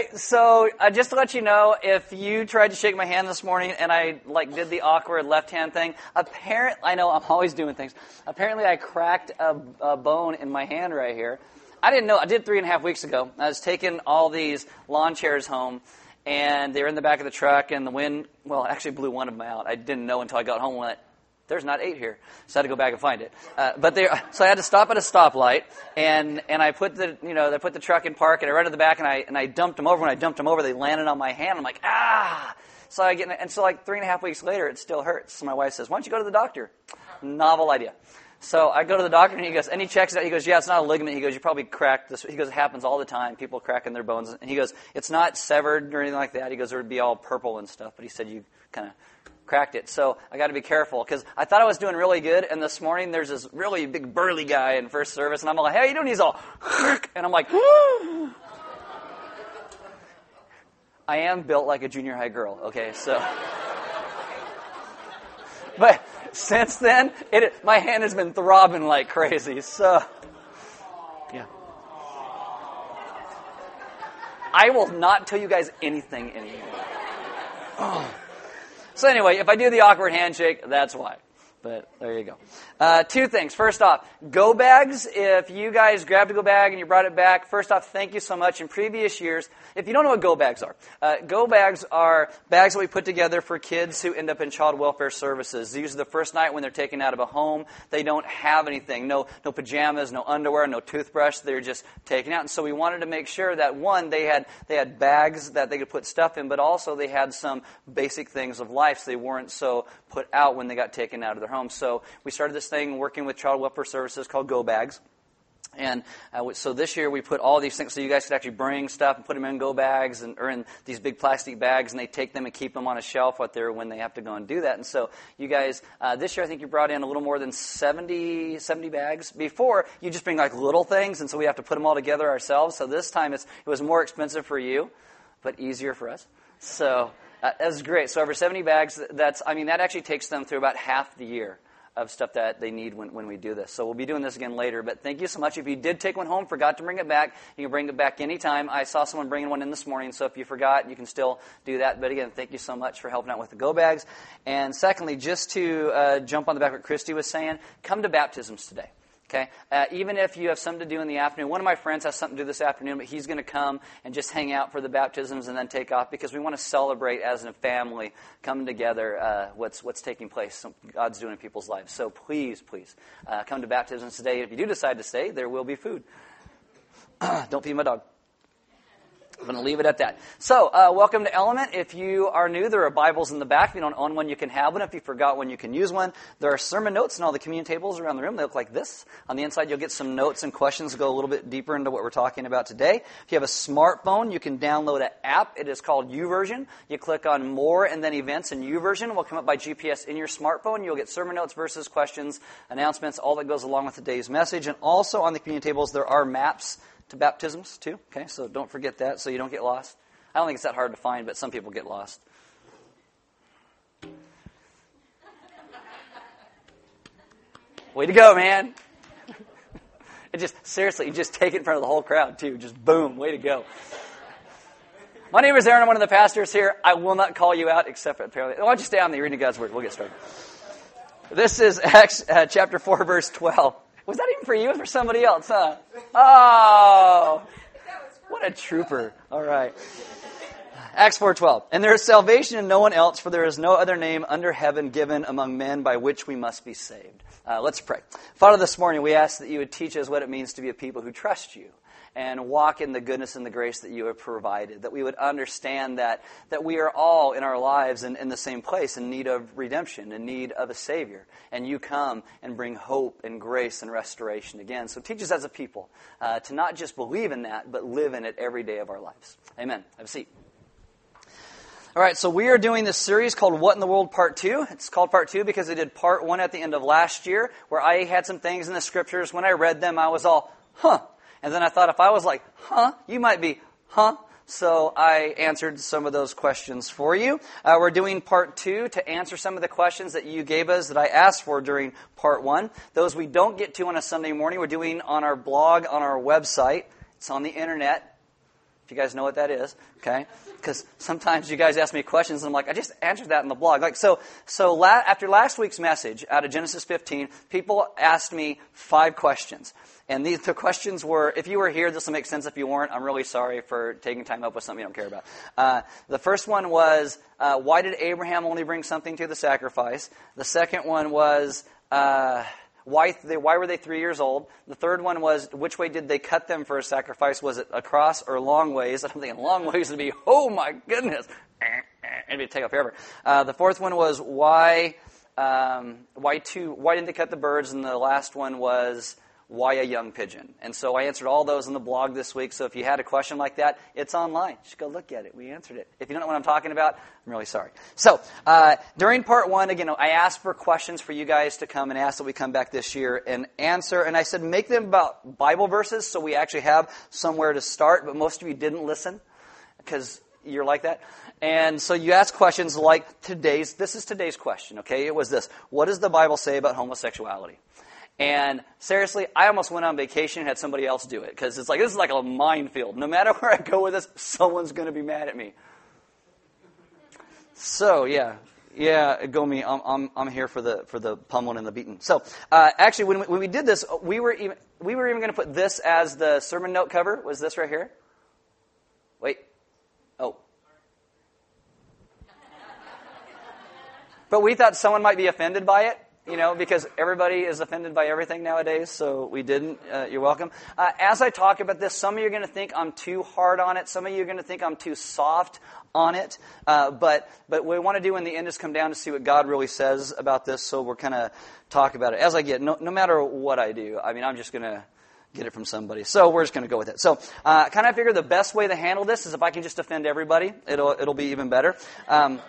Hey, so uh, just to let you know, if you tried to shake my hand this morning and I like did the awkward left hand thing, apparently I know I'm always doing things. Apparently, I cracked a, a bone in my hand right here. I didn't know. I did three and a half weeks ago. I was taking all these lawn chairs home, and they were in the back of the truck, and the wind well actually blew one of them out. I didn't know until I got home. Went, there's not eight here. So I had to go back and find it. Uh, but there, so I had to stop at a stoplight, and and I put the you know I put the truck in park, and I ran to the back, and I and I dumped them over. When I dumped them over, they landed on my hand. I'm like ah. So I get and so like three and a half weeks later, it still hurts. So my wife says, "Why don't you go to the doctor?" Novel idea. So I go to the doctor and he goes, and he checks it out. He goes, yeah, it's not a ligament. He goes, you probably cracked this. He goes, it happens all the time. People cracking their bones. And he goes, it's not severed or anything like that. He goes, it would be all purple and stuff. But he said you kind of cracked it. So I got to be careful because I thought I was doing really good. And this morning there's this really big burly guy in first service, and I'm like, "Hey, you doing?" He's all, and I'm like, I am built like a junior high girl. Okay, so. but since then, it, my hand has been throbbing like crazy. So, yeah. I will not tell you guys anything anymore. Oh. So anyway, if I do the awkward handshake, that's why. But there you go. Uh, two things. First off, go bags. If you guys grabbed a go bag and you brought it back, first off, thank you so much. In previous years, if you don't know what go bags are, uh, go bags are bags that we put together for kids who end up in child welfare services. These are the first night when they're taken out of a home. They don't have anything. No, no pajamas, no underwear, no toothbrush. They're just taken out. And so we wanted to make sure that one, they had, they had bags that they could put stuff in, but also they had some basic things of life so they weren't so put out when they got taken out of their home. So we started this thing working with child welfare services called Go Bags. And uh, so this year we put all these things so you guys could actually bring stuff and put them in go bags and, or in these big plastic bags, and they take them and keep them on a shelf out there when they have to go and do that. And so you guys, uh, this year I think you brought in a little more than 70, 70 bags. Before you just bring like little things, and so we have to put them all together ourselves. So this time it's, it was more expensive for you, but easier for us. So uh, that's great. So over 70 bags, that's, I mean, that actually takes them through about half the year of stuff that they need when, when we do this. So we'll be doing this again later. But thank you so much. If you did take one home, forgot to bring it back, you can bring it back anytime. I saw someone bringing one in this morning, so if you forgot, you can still do that. But again, thank you so much for helping out with the go bags. And secondly, just to uh, jump on the back of what Christy was saying, come to baptisms today. Okay? Uh, even if you have something to do in the afternoon, one of my friends has something to do this afternoon, but he's going to come and just hang out for the baptisms and then take off because we want to celebrate as a family coming together uh, what's, what's taking place, God's doing in people's lives. So please, please, uh, come to baptisms today. If you do decide to stay, there will be food. Don't feed my dog. I'm going to leave it at that. So, uh, welcome to Element. If you are new, there are Bibles in the back. If you don't own one, you can have one. If you forgot one, you can use one. There are sermon notes in all the communion tables around the room. They look like this. On the inside, you'll get some notes and questions go a little bit deeper into what we're talking about today. If you have a smartphone, you can download an app. It is called YouVersion. You click on More and then Events, and YouVersion will come up by GPS in your smartphone. You'll get sermon notes, verses, questions, announcements, all that goes along with today's message. And also on the communion tables, there are maps to baptisms too. Okay, so don't forget that so you don't get lost. I don't think it's that hard to find, but some people get lost. Way to go, man. it just seriously, you just take it in front of the whole crowd too. Just boom, way to go. My name is Aaron. I'm one of the pastors here. I will not call you out except apparently. Why don't you stay on the of God's word? We'll get started. This is Acts uh, chapter 4, verse 12. Was that even for you or for somebody else, huh? Oh, what a trooper. All right. Acts 4:12. And there is salvation in no one else, for there is no other name under heaven given among men by which we must be saved. Uh, let's pray. Father, this morning we ask that you would teach us what it means to be a people who trust you and walk in the goodness and the grace that you have provided. That we would understand that, that we are all in our lives in, in the same place in need of redemption, in need of a Savior. And you come and bring hope and grace and restoration again. So teach us as a people uh, to not just believe in that, but live in it every day of our lives. Amen. Have a seat. All right, so we are doing this series called What in the World Part 2. It's called Part 2 because I did Part 1 at the end of last year where I had some things in the scriptures. When I read them, I was all, huh, and then I thought if I was like, huh, you might be, huh? So I answered some of those questions for you. Uh, we're doing part two to answer some of the questions that you gave us that I asked for during part one. Those we don't get to on a Sunday morning, we're doing on our blog, on our website. It's on the internet. You guys know what that is, okay? Because sometimes you guys ask me questions and I'm like, I just answered that in the blog. Like so, so la- after last week's message out of Genesis 15, people asked me five questions. And the questions were, if you were here, this will make sense. If you weren't, I'm really sorry for taking time up with something you don't care about. Uh, the first one was, uh, why did Abraham only bring something to the sacrifice? The second one was, uh, why, they, why were they three years old? The third one was, which way did they cut them for a sacrifice? Was it across or long ways? I'm thinking long ways would be, oh my goodness, it'd be take off forever. Uh, the fourth one was, why, um, why two, why didn't they cut the birds? And the last one was, why a young pigeon? And so I answered all those in the blog this week. So if you had a question like that, it's online. Just go look at it. We answered it. If you don't know what I'm talking about, I'm really sorry. So uh, during part one, again, I asked for questions for you guys to come and ask that we come back this year and answer. And I said make them about Bible verses so we actually have somewhere to start. But most of you didn't listen because you're like that. And so you ask questions like today's, this is today's question, okay? It was this. What does the Bible say about homosexuality? And seriously, I almost went on vacation and had somebody else do it because it's like this is like a minefield. No matter where I go with this, someone's going to be mad at me. So yeah, yeah, go me. I'm, I'm, I'm here for the for the pummeling and the beating. So uh, actually, when we, when we did this, we were even we were even going to put this as the sermon note cover. Was this right here? Wait. Oh. But we thought someone might be offended by it you know, because everybody is offended by everything nowadays, so we didn't. Uh, you're welcome. Uh, as I talk about this, some of you are going to think I'm too hard on it. Some of you are going to think I'm too soft on it. Uh, but but what we want to do in the end is come down to see what God really says about this. So we're kind of talk about it as I get. No, no matter what I do, I mean, I'm just going to get it from somebody. So we're just going to go with it. So uh, kind of figure the best way to handle this is if I can just offend everybody, it'll it'll be even better. Um,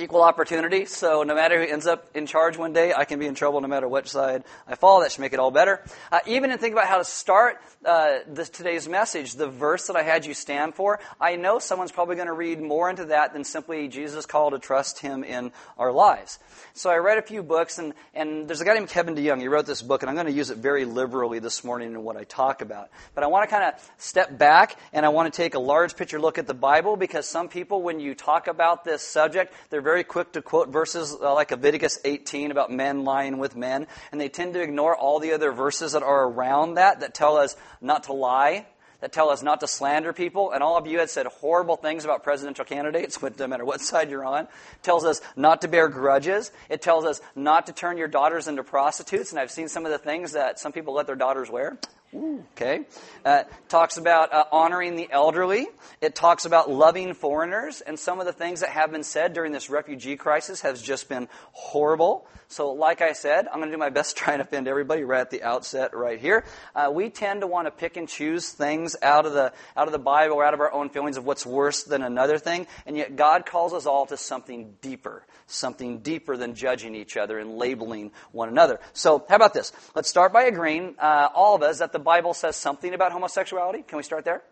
equal opportunity. So no matter who ends up in charge one day, I can be in trouble no matter which side I fall. That should make it all better. Uh, even in thinking about how to start uh, this, today's message, the verse that I had you stand for, I know someone's probably going to read more into that than simply Jesus' call to trust Him in our lives. So I read a few books, and, and there's a guy named Kevin DeYoung. He wrote this book, and I'm going to use it very liberally this morning in what I talk about. But I want to kind of step back, and I want to take a large picture look at the Bible because some people, when you talk about this subject, they're very quick to quote verses uh, like Leviticus 18 about men lying with men, and they tend to ignore all the other verses that are around that that tell us not to lie, that tell us not to slander people. And all of you had said horrible things about presidential candidates, no matter what side you're on. Tells us not to bear grudges. It tells us not to turn your daughters into prostitutes. And I've seen some of the things that some people let their daughters wear. Okay. Uh, talks about uh, honoring the elderly. It talks about loving foreigners. And some of the things that have been said during this refugee crisis has just been horrible. So, like I said, I'm going to do my best to try and offend everybody right at the outset, right here. Uh, we tend to want to pick and choose things out of the out of the Bible or out of our own feelings of what's worse than another thing, and yet God calls us all to something deeper, something deeper than judging each other and labeling one another. So, how about this? Let's start by agreeing, uh, all of us, that the Bible says something about homosexuality. Can we start there?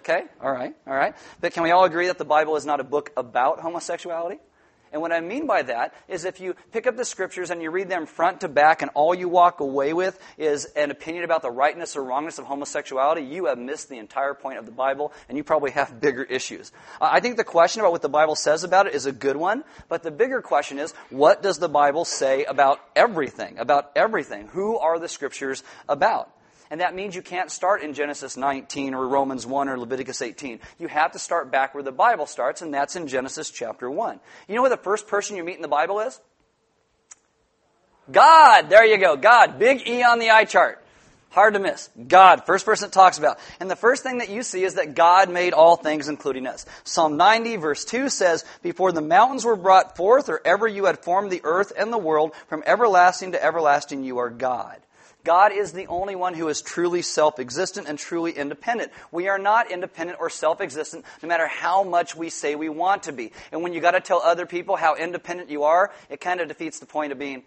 Okay, all right, all right. But can we all agree that the Bible is not a book about homosexuality? And what I mean by that is if you pick up the scriptures and you read them front to back and all you walk away with is an opinion about the rightness or wrongness of homosexuality, you have missed the entire point of the Bible and you probably have bigger issues. I think the question about what the Bible says about it is a good one, but the bigger question is what does the Bible say about everything? About everything. Who are the scriptures about? And that means you can't start in Genesis 19 or Romans 1 or Leviticus 18. You have to start back where the Bible starts, and that's in Genesis chapter 1. You know who the first person you meet in the Bible is? God. There you go. God. Big E on the eye chart. Hard to miss. God, first person it talks about. And the first thing that you see is that God made all things, including us. Psalm 90, verse 2 says, Before the mountains were brought forth, or ever you had formed the earth and the world, from everlasting to everlasting you are God. God is the only one who is truly self existent and truly independent. We are not independent or self existent no matter how much we say we want to be. And when you got to tell other people how independent you are, it kind of defeats the point of being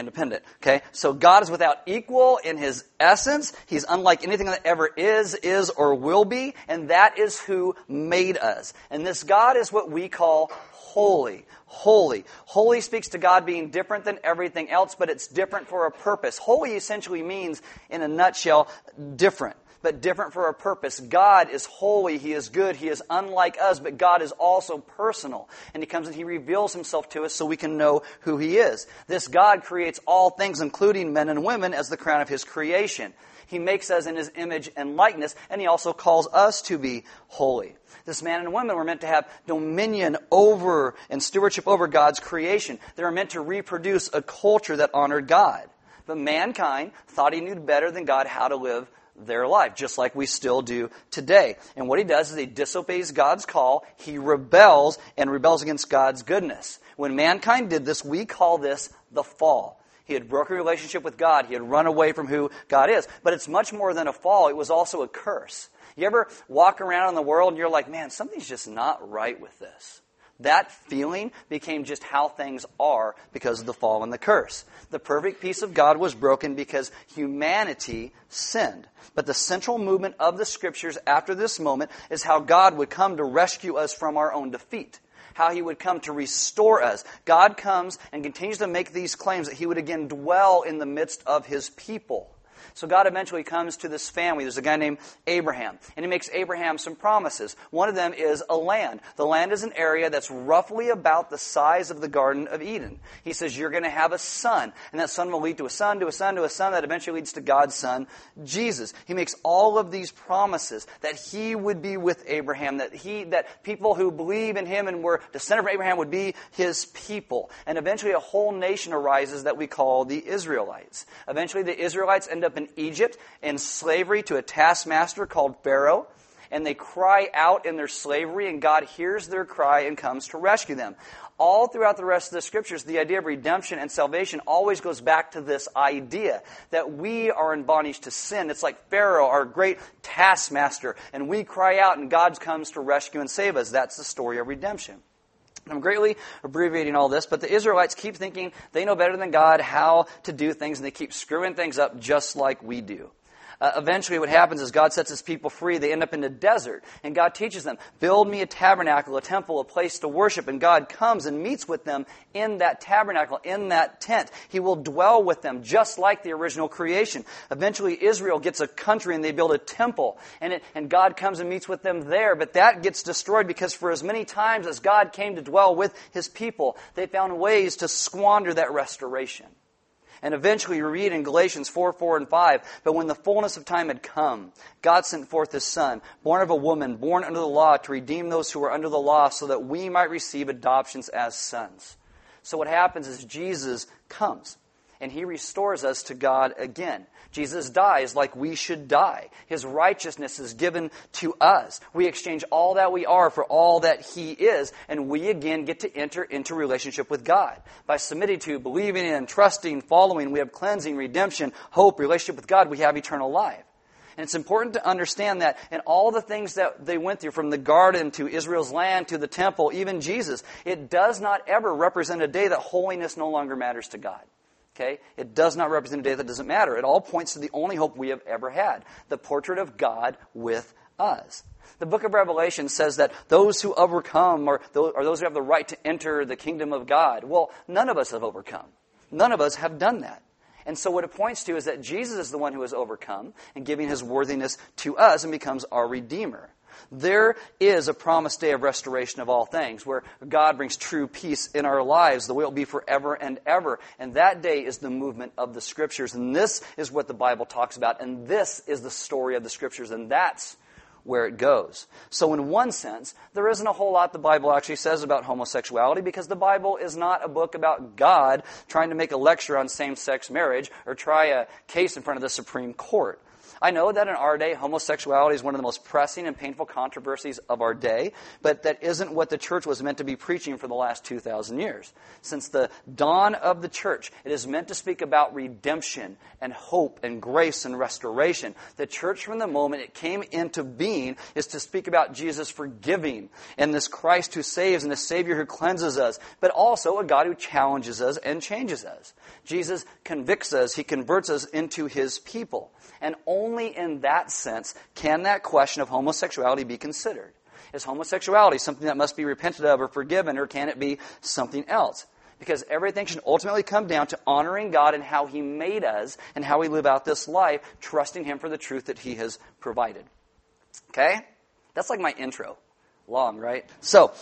independent. Okay? So God is without equal in his essence. He's unlike anything that ever is, is, or will be, and that is who made us. And this God is what we call holy. Holy. Holy speaks to God being different than everything else, but it's different for a purpose. Holy essentially means, in a nutshell, different. But different for a purpose. God is holy, He is good, He is unlike us, but God is also personal. And He comes and He reveals Himself to us so we can know who He is. This God creates all things, including men and women, as the crown of His creation. He makes us in His image and likeness, and He also calls us to be holy. This man and woman were meant to have dominion over and stewardship over God's creation. They were meant to reproduce a culture that honored God. But mankind thought he knew better than God how to live their life, just like we still do today. And what he does is he disobeys God's call, he rebels, and rebels against God's goodness. When mankind did this, we call this the fall. He had broken relationship with God. He had run away from who God is. But it's much more than a fall. It was also a curse. You ever walk around in the world and you're like, man, something's just not right with this. That feeling became just how things are because of the fall and the curse. The perfect peace of God was broken because humanity sinned. But the central movement of the scriptures after this moment is how God would come to rescue us from our own defeat how he would come to restore us. God comes and continues to make these claims that he would again dwell in the midst of his people. So God eventually comes to this family. There's a guy named Abraham, and he makes Abraham some promises. One of them is a land. The land is an area that's roughly about the size of the Garden of Eden. He says, You're going to have a son, and that son will lead to a son, to a son, to a son, that eventually leads to God's son, Jesus. He makes all of these promises that he would be with Abraham, that he that people who believe in him and were descended from Abraham would be his people. And eventually a whole nation arises that we call the Israelites. Eventually the Israelites end up in Egypt in slavery to a taskmaster called Pharaoh. And they cry out in their slavery, and God hears their cry and comes to rescue them. All throughout the rest of the scriptures, the idea of redemption and salvation always goes back to this idea that we are in bondage to sin. It's like Pharaoh, our great taskmaster, and we cry out, and God comes to rescue and save us. That's the story of redemption. I'm greatly abbreviating all this, but the Israelites keep thinking they know better than God how to do things, and they keep screwing things up just like we do uh, eventually what happens is God sets his people free. They end up in the desert. And God teaches them, build me a tabernacle, a temple, a place to worship. And God comes and meets with them in that tabernacle, in that tent. He will dwell with them just like the original creation. Eventually Israel gets a country and they build a temple. And, it, and God comes and meets with them there. But that gets destroyed because for as many times as God came to dwell with his people, they found ways to squander that restoration. And eventually we read in Galatians 4, 4, and 5, but when the fullness of time had come, God sent forth his Son, born of a woman, born under the law, to redeem those who were under the law, so that we might receive adoptions as sons. So what happens is Jesus comes and he restores us to God again. Jesus dies like we should die. His righteousness is given to us. We exchange all that we are for all that he is, and we again get to enter into relationship with God. By submitting to, believing in, trusting, following, we have cleansing, redemption, hope, relationship with God, we have eternal life. And it's important to understand that in all the things that they went through, from the garden to Israel's land to the temple, even Jesus, it does not ever represent a day that holiness no longer matters to God. Okay? It does not represent a day that doesn't matter. It all points to the only hope we have ever had the portrait of God with us. The book of Revelation says that those who overcome are those, are those who have the right to enter the kingdom of God. Well, none of us have overcome. None of us have done that. And so what it points to is that Jesus is the one who has overcome and giving his worthiness to us and becomes our Redeemer. There is a promised day of restoration of all things where God brings true peace in our lives, the way it will be forever and ever. And that day is the movement of the Scriptures. And this is what the Bible talks about. And this is the story of the Scriptures. And that's where it goes. So, in one sense, there isn't a whole lot the Bible actually says about homosexuality because the Bible is not a book about God trying to make a lecture on same sex marriage or try a case in front of the Supreme Court. I know that in our day, homosexuality is one of the most pressing and painful controversies of our day, but that isn't what the church was meant to be preaching for the last 2,000 years. Since the dawn of the church, it is meant to speak about redemption and hope and grace and restoration. The church, from the moment it came into being, is to speak about Jesus forgiving and this Christ who saves and the Savior who cleanses us, but also a God who challenges us and changes us. Jesus convicts us, He converts us into His people. And only in that sense can that question of homosexuality be considered. Is homosexuality something that must be repented of or forgiven, or can it be something else? because everything should ultimately come down to honoring God and how He made us and how we live out this life, trusting Him for the truth that He has provided. Okay? That's like my intro. Long, right? So,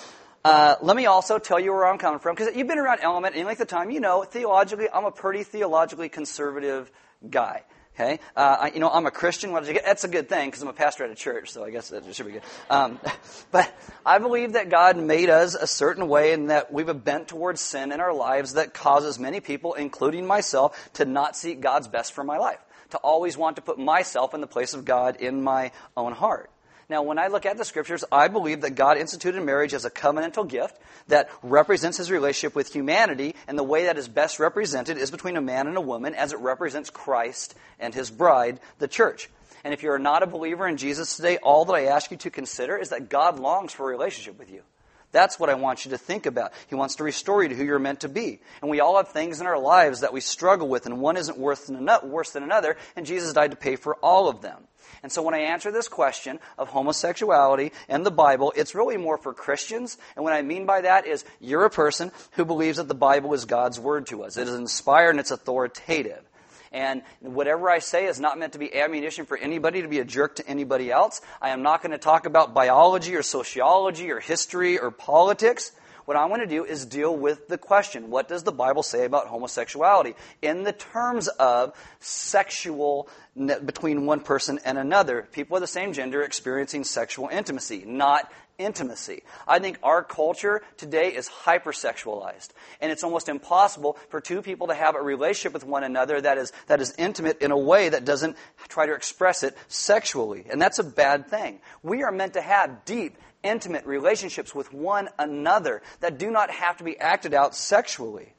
uh, let me also tell you where I'm coming from, because you've been around Element any length of time. You know, theologically, I'm a pretty theologically conservative guy. Okay, uh, I, you know, I'm a Christian. What did you get? That's a good thing because I'm a pastor at a church, so I guess that should be good. Um, but I believe that God made us a certain way, and that we've a bent towards sin in our lives that causes many people, including myself, to not seek God's best for my life, to always want to put myself in the place of God in my own heart. Now, when I look at the scriptures, I believe that God instituted marriage as a covenantal gift that represents his relationship with humanity, and the way that is best represented is between a man and a woman as it represents Christ and his bride, the church. And if you're not a believer in Jesus today, all that I ask you to consider is that God longs for a relationship with you. That's what I want you to think about. He wants to restore you to who you're meant to be. And we all have things in our lives that we struggle with, and one isn't worse than another, and Jesus died to pay for all of them. And so when I answer this question of homosexuality and the Bible, it's really more for Christians. And what I mean by that is you're a person who believes that the Bible is God's word to us. It is inspired and it's authoritative. And whatever I say is not meant to be ammunition for anybody to be a jerk to anybody else. I am not going to talk about biology or sociology or history or politics. What I want to do is deal with the question what does the Bible say about homosexuality in the terms of sexual between one person and another? People of the same gender experiencing sexual intimacy, not intimacy. I think our culture today is hypersexualized. And it's almost impossible for two people to have a relationship with one another that is, that is intimate in a way that doesn't try to express it sexually. And that's a bad thing. We are meant to have deep, intimate relationships with one another that do not have to be acted out sexually.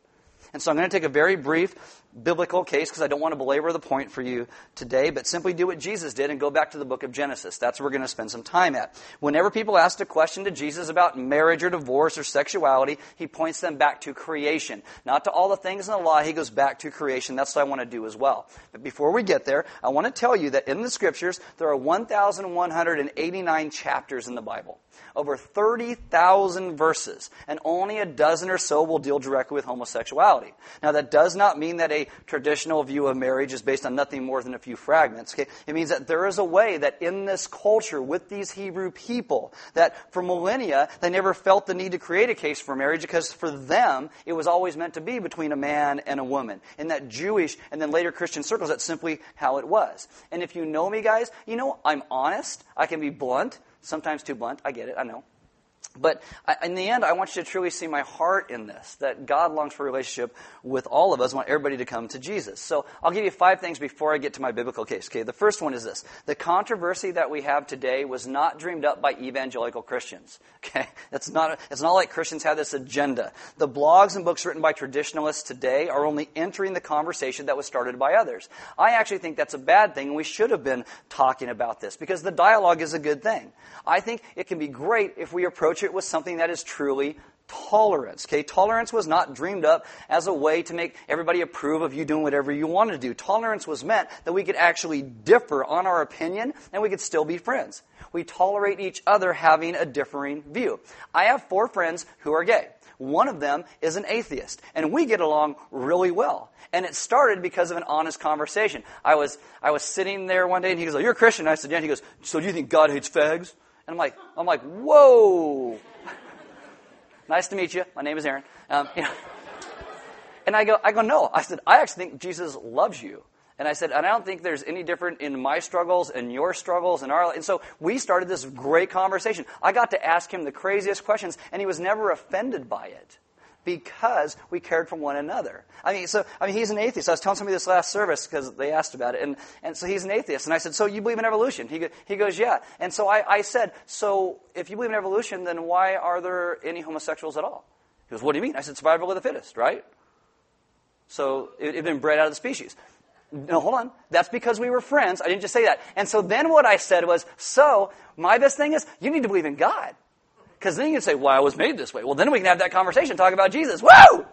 And so I'm going to take a very brief biblical case because I don't want to belabor the point for you today, but simply do what Jesus did and go back to the book of Genesis. That's where we're going to spend some time at. Whenever people ask a question to Jesus about marriage or divorce or sexuality, he points them back to creation. Not to all the things in the law, he goes back to creation. That's what I want to do as well. But before we get there, I want to tell you that in the scriptures, there are 1,189 chapters in the Bible over 30,000 verses, and only a dozen or so will deal directly with homosexuality. Now, that does not mean that traditional view of marriage is based on nothing more than a few fragments. Okay? It means that there is a way that in this culture with these Hebrew people, that for millennia, they never felt the need to create a case for marriage because for them, it was always meant to be between a man and a woman. In that Jewish and then later Christian circles, that's simply how it was. And if you know me, guys, you know I'm honest. I can be blunt sometimes too blunt. I get it, I know. But in the end, I want you to truly see my heart in this that God longs for a relationship with all of us. I want everybody to come to Jesus. So I'll give you five things before I get to my biblical case. Okay, the first one is this the controversy that we have today was not dreamed up by evangelical Christians. Okay, it's not, it's not like Christians have this agenda. The blogs and books written by traditionalists today are only entering the conversation that was started by others. I actually think that's a bad thing, and we should have been talking about this because the dialogue is a good thing. I think it can be great if we approach it with something that is truly tolerance. Okay, tolerance was not dreamed up as a way to make everybody approve of you doing whatever you want to do. Tolerance was meant that we could actually differ on our opinion and we could still be friends. We tolerate each other having a differing view. I have four friends who are gay. One of them is an atheist, and we get along really well. And it started because of an honest conversation. I was I was sitting there one day, and he goes, "You're a Christian." I said, "Yeah." And he goes, "So do you think God hates fags?" And I'm like, I'm like, "Whoa." nice to meet you. My name is Aaron. Um, you know. And I go, I go, no. I said, I actually think Jesus loves you. And I said, and I don't think there's any different in my struggles and your struggles and our. And so we started this great conversation. I got to ask him the craziest questions, and he was never offended by it because we cared for one another. I mean, so I mean, he's an atheist. I was telling somebody this last service because they asked about it, and and so he's an atheist. And I said, so you believe in evolution? He he goes, yeah. And so I, I said, so if you believe in evolution, then why are there any homosexuals at all? He goes, what do you mean? I said, survival of the fittest, right? So it had been bred out of the species. No, hold on. That's because we were friends. I didn't just say that. And so then what I said was, so my best thing is you need to believe in God. Because then you can say, well, I was made this way. Well, then we can have that conversation, talk about Jesus. Woo!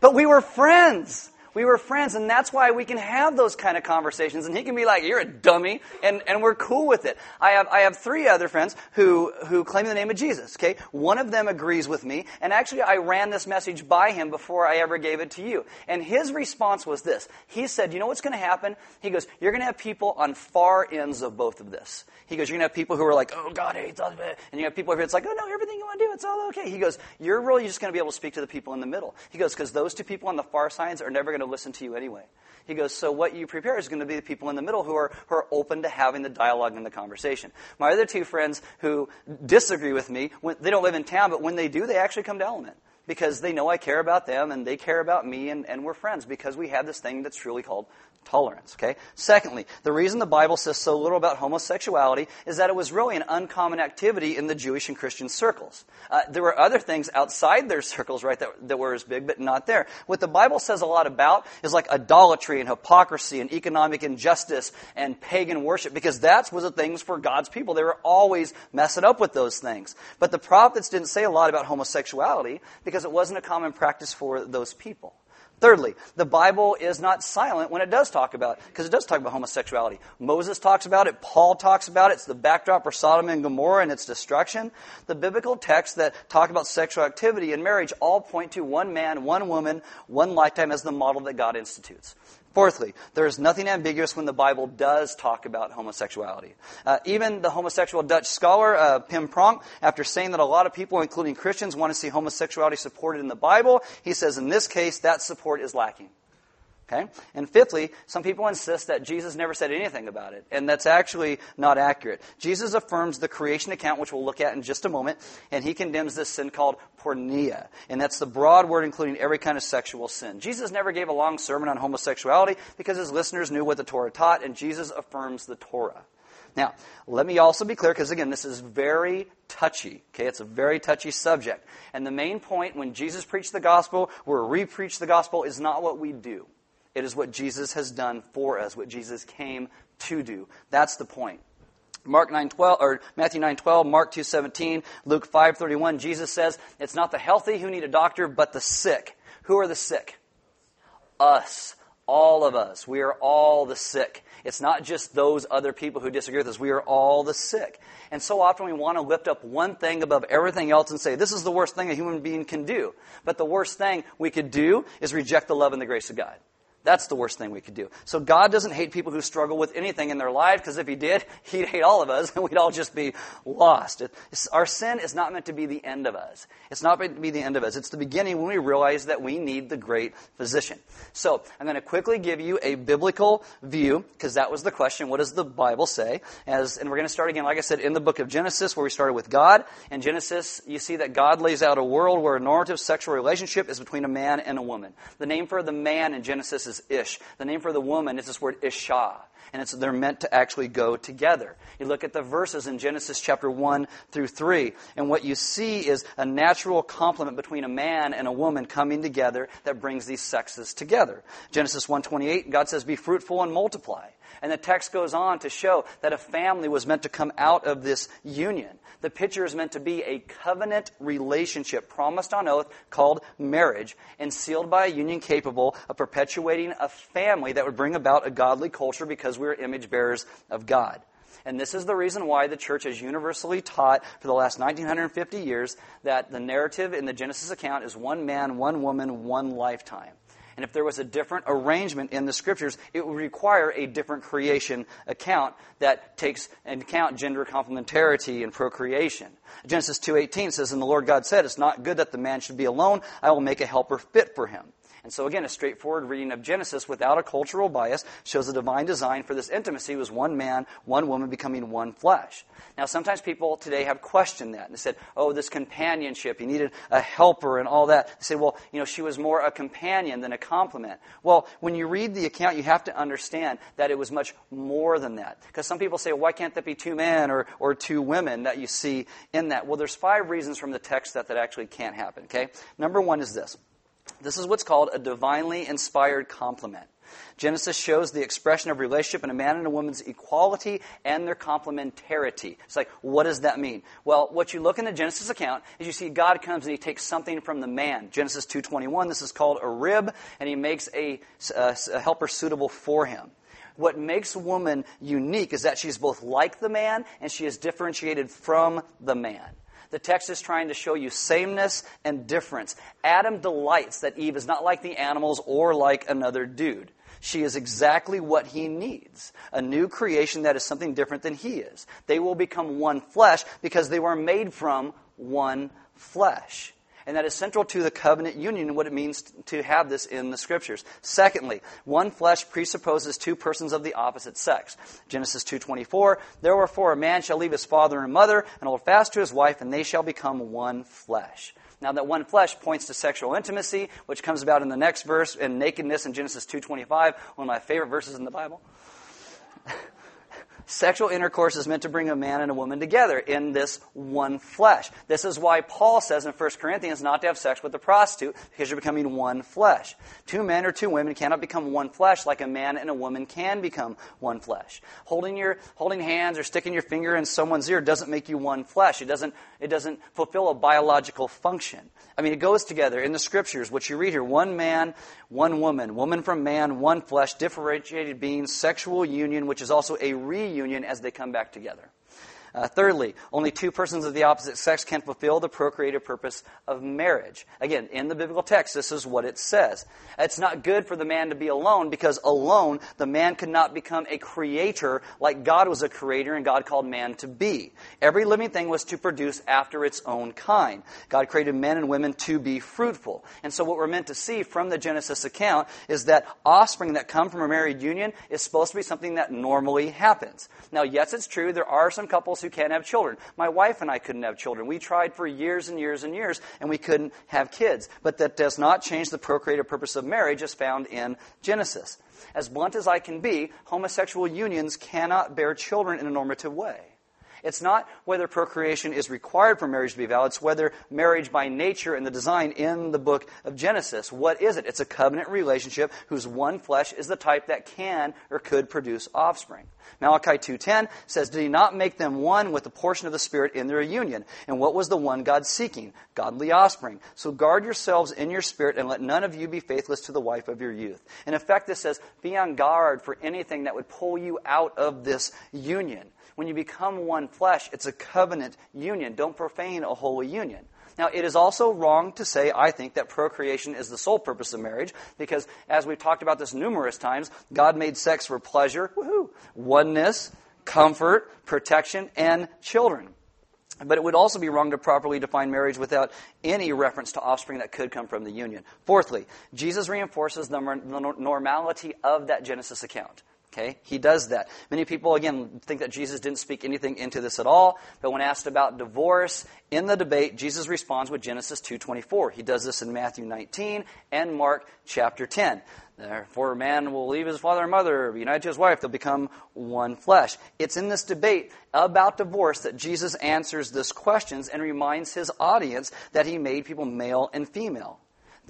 but we were friends. We were friends, and that's why we can have those kind of conversations. And he can be like, "You're a dummy," and, and we're cool with it. I have I have three other friends who who claim the name of Jesus. Okay, one of them agrees with me, and actually I ran this message by him before I ever gave it to you. And his response was this: He said, "You know what's going to happen?" He goes, "You're going to have people on far ends of both of this." He goes, "You're going to have people who are like, oh God hates us,' and you have people who are like, oh no, everything you want to do, it's all okay." He goes, "You're really just going to be able to speak to the people in the middle." He goes, "Because those two people on the far sides are never going to listen to you anyway." He goes, so what you prepare is going to be the people in the middle who are, who are open to having the dialogue and the conversation. My other two friends who disagree with me, when, they don't live in town, but when they do, they actually come to Element because they know I care about them and they care about me and, and we're friends because we have this thing that's truly called tolerance. Okay. Secondly, the reason the Bible says so little about homosexuality is that it was really an uncommon activity in the Jewish and Christian circles. Uh, there were other things outside their circles, right, that, that were as big, but not there. What the Bible says a lot about is like idolatry and hypocrisy and economic injustice and pagan worship, because that's was the things for God's people. They were always messing up with those things. But the prophets didn't say a lot about homosexuality because it wasn't a common practice for those people. Thirdly, the Bible is not silent when it does talk about, because it does talk about homosexuality. Moses talks about it, Paul talks about it, it's the backdrop for Sodom and Gomorrah and its destruction. The biblical texts that talk about sexual activity and marriage all point to one man, one woman, one lifetime as the model that God institutes. Fourthly, there is nothing ambiguous when the Bible does talk about homosexuality. Uh, even the homosexual Dutch scholar uh, Pim Pronk, after saying that a lot of people, including Christians, want to see homosexuality supported in the Bible, he says in this case that support is lacking. Okay? And fifthly, some people insist that Jesus never said anything about it, and that's actually not accurate. Jesus affirms the creation account, which we'll look at in just a moment, and he condemns this sin called porneia, and that's the broad word including every kind of sexual sin. Jesus never gave a long sermon on homosexuality because his listeners knew what the Torah taught, and Jesus affirms the Torah. Now, let me also be clear, because again, this is very touchy. Okay, it's a very touchy subject. And the main point when Jesus preached the gospel, or re-preach the gospel, is not what we do. It is what Jesus has done for us, what Jesus came to do. That's the point. Mark 9:12 or Matthew 9:12, Mark 2:17, Luke 5:31, Jesus says, "It's not the healthy who need a doctor, but the sick." Who are the sick? Us. All of us. We are all the sick. It's not just those other people who disagree with us. We are all the sick. And so often we want to lift up one thing above everything else and say, this is the worst thing a human being can do. But the worst thing we could do is reject the love and the grace of God. That's the worst thing we could do. So God doesn't hate people who struggle with anything in their life, because if He did, He'd hate all of us, and we'd all just be lost. our sin is not meant to be the end of us. It's not meant to be the end of us. It's the beginning when we realize that we need the great physician. So I'm going to quickly give you a biblical view, because that was the question. What does the Bible say? As, and we're going to start again, like I said, in the book of Genesis, where we started with God. In Genesis, you see that God lays out a world where a normative sexual relationship is between a man and a woman. The name for the man in Genesis is Ish. The name for the woman is this word Isha. And it's, they're meant to actually go together. You look at the verses in Genesis chapter 1 through 3, and what you see is a natural complement between a man and a woman coming together that brings these sexes together. Genesis 1.28, God says, be fruitful and multiply. And the text goes on to show that a family was meant to come out of this union. The picture is meant to be a covenant relationship promised on oath called marriage and sealed by a union capable of perpetuating a family that would bring about a godly culture because we are image bearers of God. And this is the reason why the church has universally taught for the last 1950 years that the narrative in the Genesis account is one man, one woman, one lifetime. And if there was a different arrangement in the scriptures, it would require a different creation account that takes into account gender complementarity and procreation. Genesis 2:18 says, "And the Lord God said, It's not good that the man should be alone. I will make a helper fit for him." And so, again, a straightforward reading of Genesis without a cultural bias shows the divine design for this intimacy was one man, one woman becoming one flesh. Now, sometimes people today have questioned that and said, oh, this companionship, you needed a helper and all that. They say, well, you know, she was more a companion than a complement. Well, when you read the account, you have to understand that it was much more than that. Because some people say, well, why can't that be two men or, or two women that you see in that? Well, there's five reasons from the text that that actually can't happen, okay? Number one is this. This is what's called a divinely inspired complement. Genesis shows the expression of relationship in a man and a woman's equality and their complementarity. It's like, what does that mean? Well, what you look in the Genesis account is you see God comes and he takes something from the man. Genesis 2.21, this is called a rib, and he makes a, a, a helper suitable for him what makes woman unique is that she's both like the man and she is differentiated from the man. The text is trying to show you sameness and difference. Adam delights that Eve is not like the animals or like another dude. She is exactly what he needs a new creation that is something different than he is. They will become one flesh because they were made from one flesh. And that is central to the covenant union and what it means to have this in the scriptures. Secondly, one flesh presupposes two persons of the opposite sex. Genesis 2.24, Therefore a man shall leave his father and mother and hold fast to his wife, and they shall become one flesh. Now that one flesh points to sexual intimacy, which comes about in the next verse, and nakedness in Genesis 2.25, one of my favorite verses in the Bible. Sexual intercourse is meant to bring a man and a woman together in this one flesh. This is why Paul says in 1 Corinthians not to have sex with a prostitute because you're becoming one flesh. Two men or two women cannot become one flesh like a man and a woman can become one flesh. Holding your holding hands or sticking your finger in someone's ear doesn't make you one flesh. It doesn't it doesn't fulfill a biological function. I mean, it goes together in the scriptures, which you read here one man, one woman, woman from man, one flesh, differentiated beings, sexual union, which is also a reunion as they come back together. Uh, thirdly, only two persons of the opposite sex can fulfill the procreative purpose of marriage. Again, in the biblical text, this is what it says. It's not good for the man to be alone because alone, the man could not become a creator like God was a creator and God called man to be. Every living thing was to produce after its own kind. God created men and women to be fruitful. And so what we're meant to see from the Genesis account is that offspring that come from a married union is supposed to be something that normally happens. Now, yes, it's true, there are some couples who can't have children. My wife and I couldn't have children. We tried for years and years and years, and we couldn't have kids. But that does not change the procreative purpose of marriage as found in Genesis. As blunt as I can be, homosexual unions cannot bear children in a normative way. It's not whether procreation is required for marriage to be valid, it's whether marriage by nature and the design in the book of Genesis. What is it? It's a covenant relationship whose one flesh is the type that can or could produce offspring. Malachi 2:10 says, "Did he not make them one with the portion of the spirit in their union? And what was the one God seeking? Godly offspring. So guard yourselves in your spirit and let none of you be faithless to the wife of your youth." In effect this says, "Be on guard for anything that would pull you out of this union." When you become one flesh, it's a covenant union. Don't profane a holy union. Now, it is also wrong to say, I think, that procreation is the sole purpose of marriage, because as we've talked about this numerous times, God made sex for pleasure, woohoo, oneness, comfort, protection, and children. But it would also be wrong to properly define marriage without any reference to offspring that could come from the union. Fourthly, Jesus reinforces the normality of that Genesis account. Okay, he does that. Many people, again, think that Jesus didn't speak anything into this at all, but when asked about divorce in the debate, Jesus responds with Genesis 2.24. He does this in Matthew 19 and Mark chapter 10. Therefore, a man will leave his father and mother, be united to his wife, they'll become one flesh. It's in this debate about divorce that Jesus answers this questions and reminds his audience that he made people male and female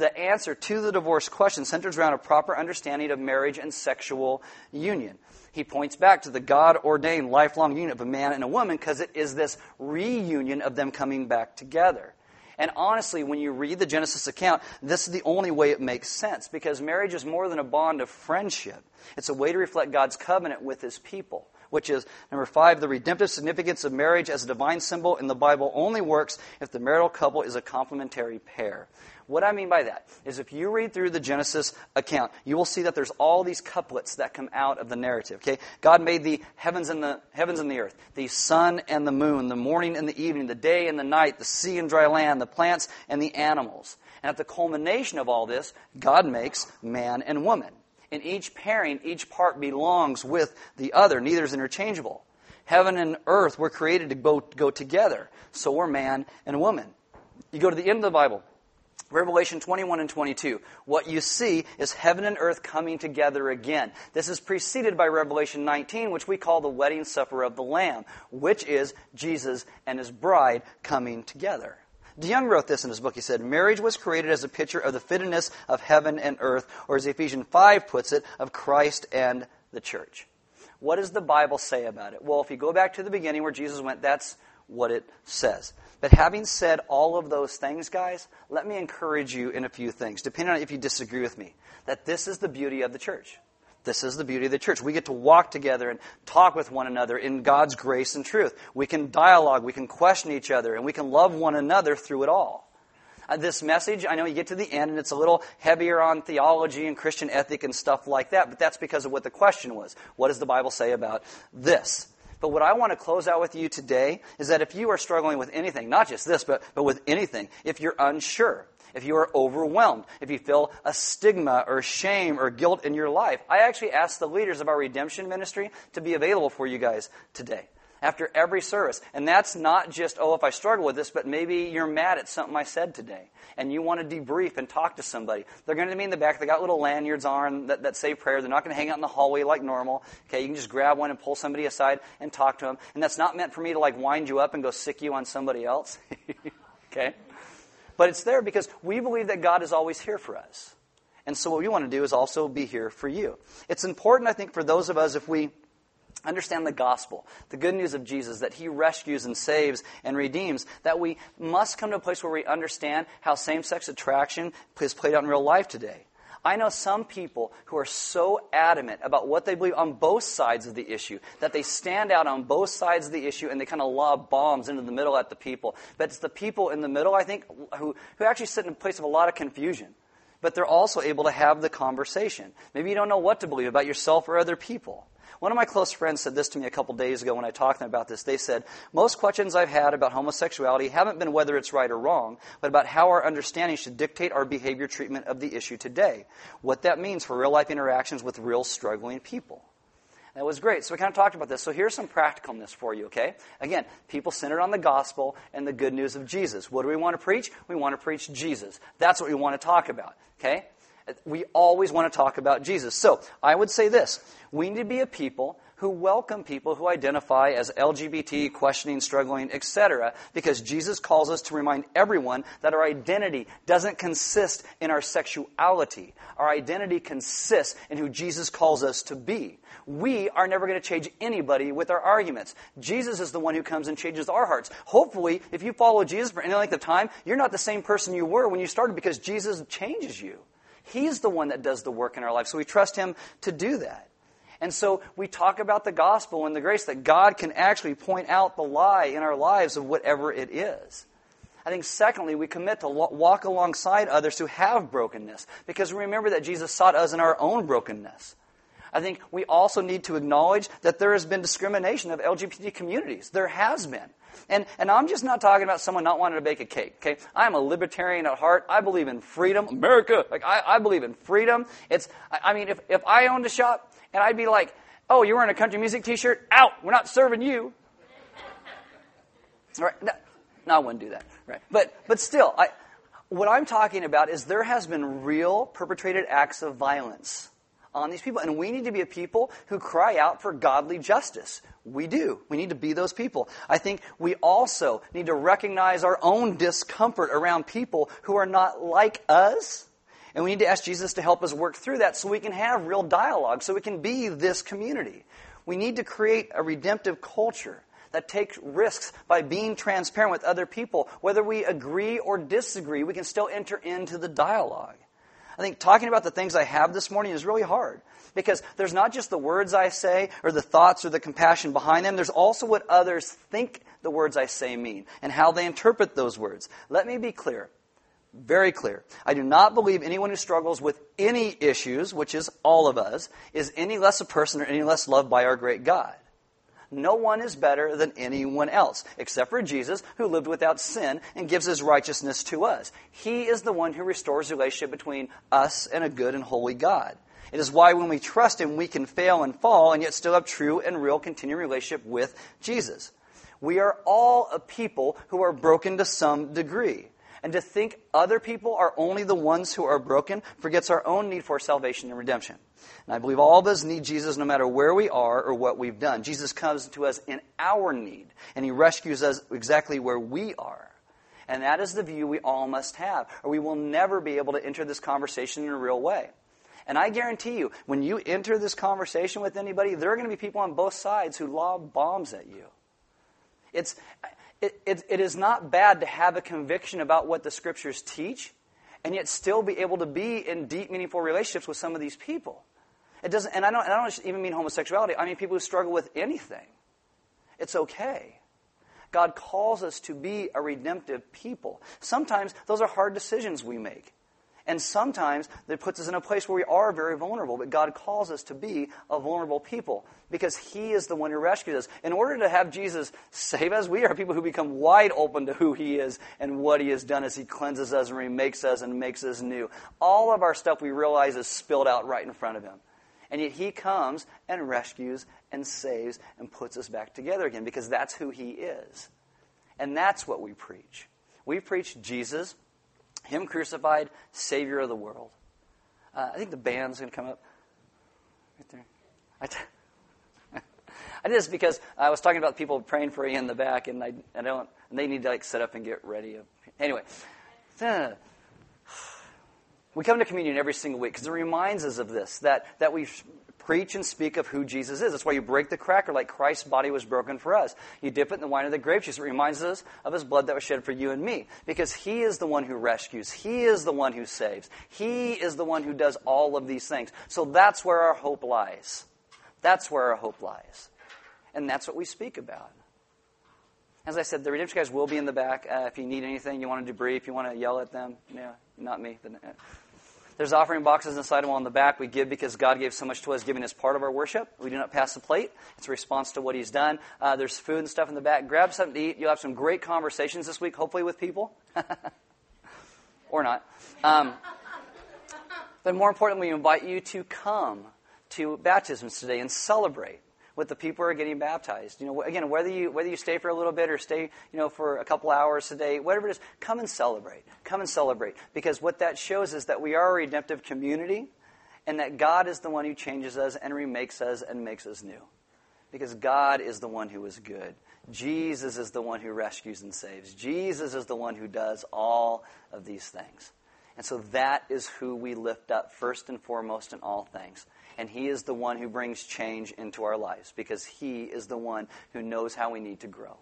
the answer to the divorce question centers around a proper understanding of marriage and sexual union. He points back to the God ordained lifelong union of a man and a woman because it is this reunion of them coming back together. And honestly, when you read the Genesis account, this is the only way it makes sense because marriage is more than a bond of friendship. It's a way to reflect God's covenant with his people, which is number five, the redemptive significance of marriage as a divine symbol in the Bible only works if the marital couple is a complementary pair. What I mean by that is if you read through the Genesis account, you will see that there's all these couplets that come out of the narrative. Okay? God made the heavens and the heavens and the earth, the sun and the moon, the morning and the evening, the day and the night, the sea and dry land, the plants and the animals. And at the culmination of all this, God makes man and woman. In each pairing, each part belongs with the other. Neither is interchangeable. Heaven and earth were created to go, go together. So were man and woman. You go to the end of the Bible, Revelation 21 and 22. What you see is heaven and earth coming together again. This is preceded by Revelation 19, which we call the wedding supper of the Lamb, which is Jesus and his bride coming together. DeYoung wrote this in his book. He said, Marriage was created as a picture of the fittedness of heaven and earth, or as Ephesians 5 puts it, of Christ and the church. What does the Bible say about it? Well, if you go back to the beginning where Jesus went, that's what it says. But having said all of those things, guys, let me encourage you in a few things, depending on if you disagree with me, that this is the beauty of the church. This is the beauty of the church. We get to walk together and talk with one another in God's grace and truth. We can dialogue, we can question each other, and we can love one another through it all. Uh, this message, I know you get to the end and it's a little heavier on theology and Christian ethic and stuff like that, but that's because of what the question was. What does the Bible say about this? But what I want to close out with you today is that if you are struggling with anything, not just this, but, but with anything, if you're unsure, if you are overwhelmed, if you feel a stigma or shame or guilt in your life, I actually asked the leaders of our redemption ministry to be available for you guys today after every service. And that's not just, oh, if I struggle with this, but maybe you're mad at something I said today and you want to debrief and talk to somebody. They're going to be in the back. They got little lanyards on that, that say prayer. They're not going to hang out in the hallway like normal. Okay, you can just grab one and pull somebody aside and talk to them. And that's not meant for me to like wind you up and go sic you on somebody else. okay? But it's there because we believe that God is always here for us. And so what we want to do is also be here for you. It's important, I think, for those of us if we understand the gospel, the good news of Jesus, that he rescues and saves and redeems, that we must come to a place where we understand how same sex attraction is played out in real life today. I know some people who are so adamant about what they believe on both sides of the issue that they stand out on both sides of the issue and they kind of lob bombs into the middle at the people. But it's the people in the middle, I think, who, who actually sit in a place of a lot of confusion. But they're also able to have the conversation. Maybe you don't know what to believe about yourself or other people. One of my close friends said this to me a couple days ago when I talked to them about this. They said, Most questions I've had about homosexuality haven't been whether it's right or wrong, but about how our understanding should dictate our behavior treatment of the issue today. What that means for real life interactions with real struggling people. That was great. So we kind of talked about this. So here's some practicalness for you, okay? Again, people centered on the gospel and the good news of Jesus. What do we want to preach? We want to preach Jesus. That's what we want to talk about, okay? We always want to talk about Jesus. So I would say this we need to be a people who welcome people who identify as LGBT, questioning, struggling, etc., because Jesus calls us to remind everyone that our identity doesn't consist in our sexuality. Our identity consists in who Jesus calls us to be. We are never going to change anybody with our arguments. Jesus is the one who comes and changes our hearts. Hopefully, if you follow Jesus for any length of time, you're not the same person you were when you started because Jesus changes you. He's the one that does the work in our life. So we trust Him to do that. And so we talk about the gospel and the grace that God can actually point out the lie in our lives of whatever it is. I think, secondly, we commit to walk alongside others who have brokenness because we remember that Jesus sought us in our own brokenness. I think we also need to acknowledge that there has been discrimination of LGBT communities. There has been. And, and I'm just not talking about someone not wanting to bake a cake, okay? I'm a libertarian at heart. I believe in freedom. America! Like, I, I believe in freedom. It's, I, mean, if, if I owned a shop and I'd be like, oh, you're wearing a country music t-shirt? Out! We're not serving you. Right? No, no, I wouldn't do that. Right? But, but still, I, what I'm talking about is there has been real perpetrated acts of violence on these people. And we need to be a people who cry out for godly justice. We do. We need to be those people. I think we also need to recognize our own discomfort around people who are not like us. And we need to ask Jesus to help us work through that so we can have real dialogue, so we can be this community. We need to create a redemptive culture that takes risks by being transparent with other people. Whether we agree or disagree, we can still enter into the dialogue. I think talking about the things I have this morning is really hard because there's not just the words I say or the thoughts or the compassion behind them, there's also what others think the words I say mean and how they interpret those words. Let me be clear. Very clear. I do not believe anyone who struggles with any issues, which is all of us, is any less a person or any less loved by our great God. No one is better than anyone else, except for Jesus, who lived without sin and gives his righteousness to us. He is the one who restores relationship between us and a good and holy God. It is why when we trust him, we can fail and fall and yet still have true and real continuing relationship with Jesus. We are all a people who are broken to some degree. And to think other people are only the ones who are broken forgets our own need for salvation and redemption. And I believe all of us need Jesus no matter where we are or what we've done. Jesus comes to us in our need, and he rescues us exactly where we are. And that is the view we all must have, or we will never be able to enter this conversation in a real way. And I guarantee you, when you enter this conversation with anybody, there are going to be people on both sides who lob bombs at you. It's, it, it, it is not bad to have a conviction about what the scriptures teach and yet still be able to be in deep, meaningful relationships with some of these people. It doesn't, and I don't, and I don't even mean homosexuality. I mean people who struggle with anything. It's okay. God calls us to be a redemptive people. Sometimes those are hard decisions we make. And sometimes that puts us in a place where we are very vulnerable, but God calls us to be a vulnerable people because He is the one who rescues us. In order to have Jesus save us, we are people who become wide open to who He is and what He has done as He cleanses us and remakes us and makes us new. All of our stuff we realize is spilled out right in front of Him. And yet He comes and rescues and saves and puts us back together again because that's who He is. And that's what we preach. We preach Jesus him crucified, Savior of the world. Uh, I think the band's going to come up right there. I, t- I did this because I was talking about people praying for you in the back, and I, I don't. And they need to like set up and get ready. Anyway, we come to communion every single week because it reminds us of this that that we preach and speak of who Jesus is. That's why you break the cracker like Christ's body was broken for us. You dip it in the wine of the grape juice. It reminds us of his blood that was shed for you and me. Because he is the one who rescues. He is the one who saves. He is the one who does all of these things. So that's where our hope lies. That's where our hope lies. And that's what we speak about. As I said, the redemption guys will be in the back. Uh, if you need anything, you want to debrief, you want to yell at them. Yeah, not me. But, uh, there's offering boxes inside them on the back. We give because God gave so much to us. Giving is part of our worship. We do not pass the plate. It's a response to what He's done. Uh, there's food and stuff in the back. Grab something to eat. You'll have some great conversations this week, hopefully with people. or not. Um, but more importantly, we invite you to come to baptisms today and celebrate with the people who are getting baptized. You know, again, whether you whether you stay for a little bit or stay, you know, for a couple hours today, whatever it is, come and celebrate. Come and celebrate because what that shows is that we are a redemptive community, and that God is the one who changes us and remakes us and makes us new. Because God is the one who is good. Jesus is the one who rescues and saves. Jesus is the one who does all of these things. And so that is who we lift up first and foremost in all things and He is the one who brings change into our lives because He is the one who knows how we need to grow.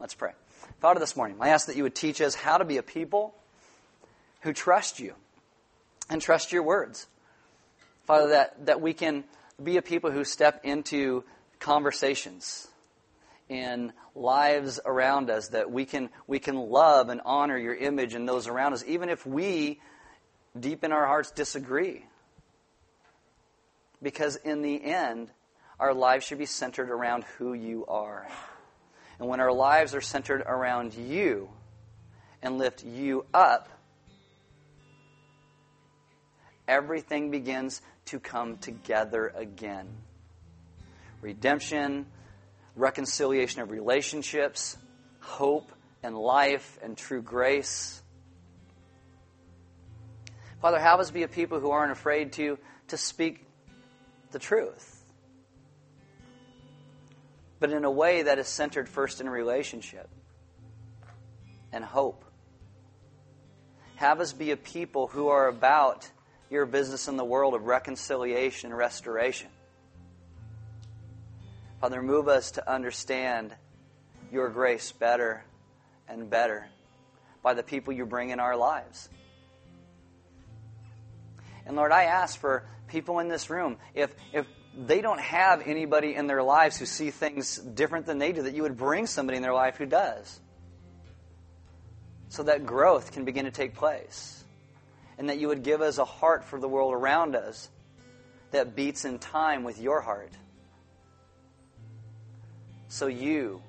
Let's pray. Father, this morning, I ask that you would teach us how to be a people who trust you and trust your words. Father, that, that we can be a people who step into conversations in lives around us, that we can, we can love and honor your image and those around us, even if we, deep in our hearts, disagree. Because in the end, our lives should be centered around who you are. And when our lives are centered around you and lift you up, everything begins to come together again. Redemption, reconciliation of relationships, hope and life and true grace. Father, have us be a people who aren't afraid to, to speak the truth. But in a way that is centered first in relationship and hope. Have us be a people who are about your business in the world of reconciliation and restoration. Father, move us to understand your grace better and better by the people you bring in our lives. And Lord, I ask for people in this room, if, if they don't have anybody in their lives who see things different than they do, that you would bring somebody in their life who does. So that growth can begin to take place. And that you would give us a heart for the world around us that beats in time with your heart. So you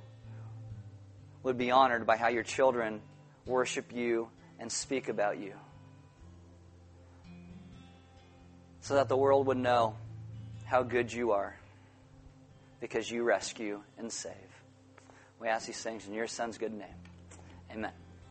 would be honored by how your children worship you and speak about you. So that the world would know how good you are because you rescue and save. We ask these things in your Son's good name. Amen.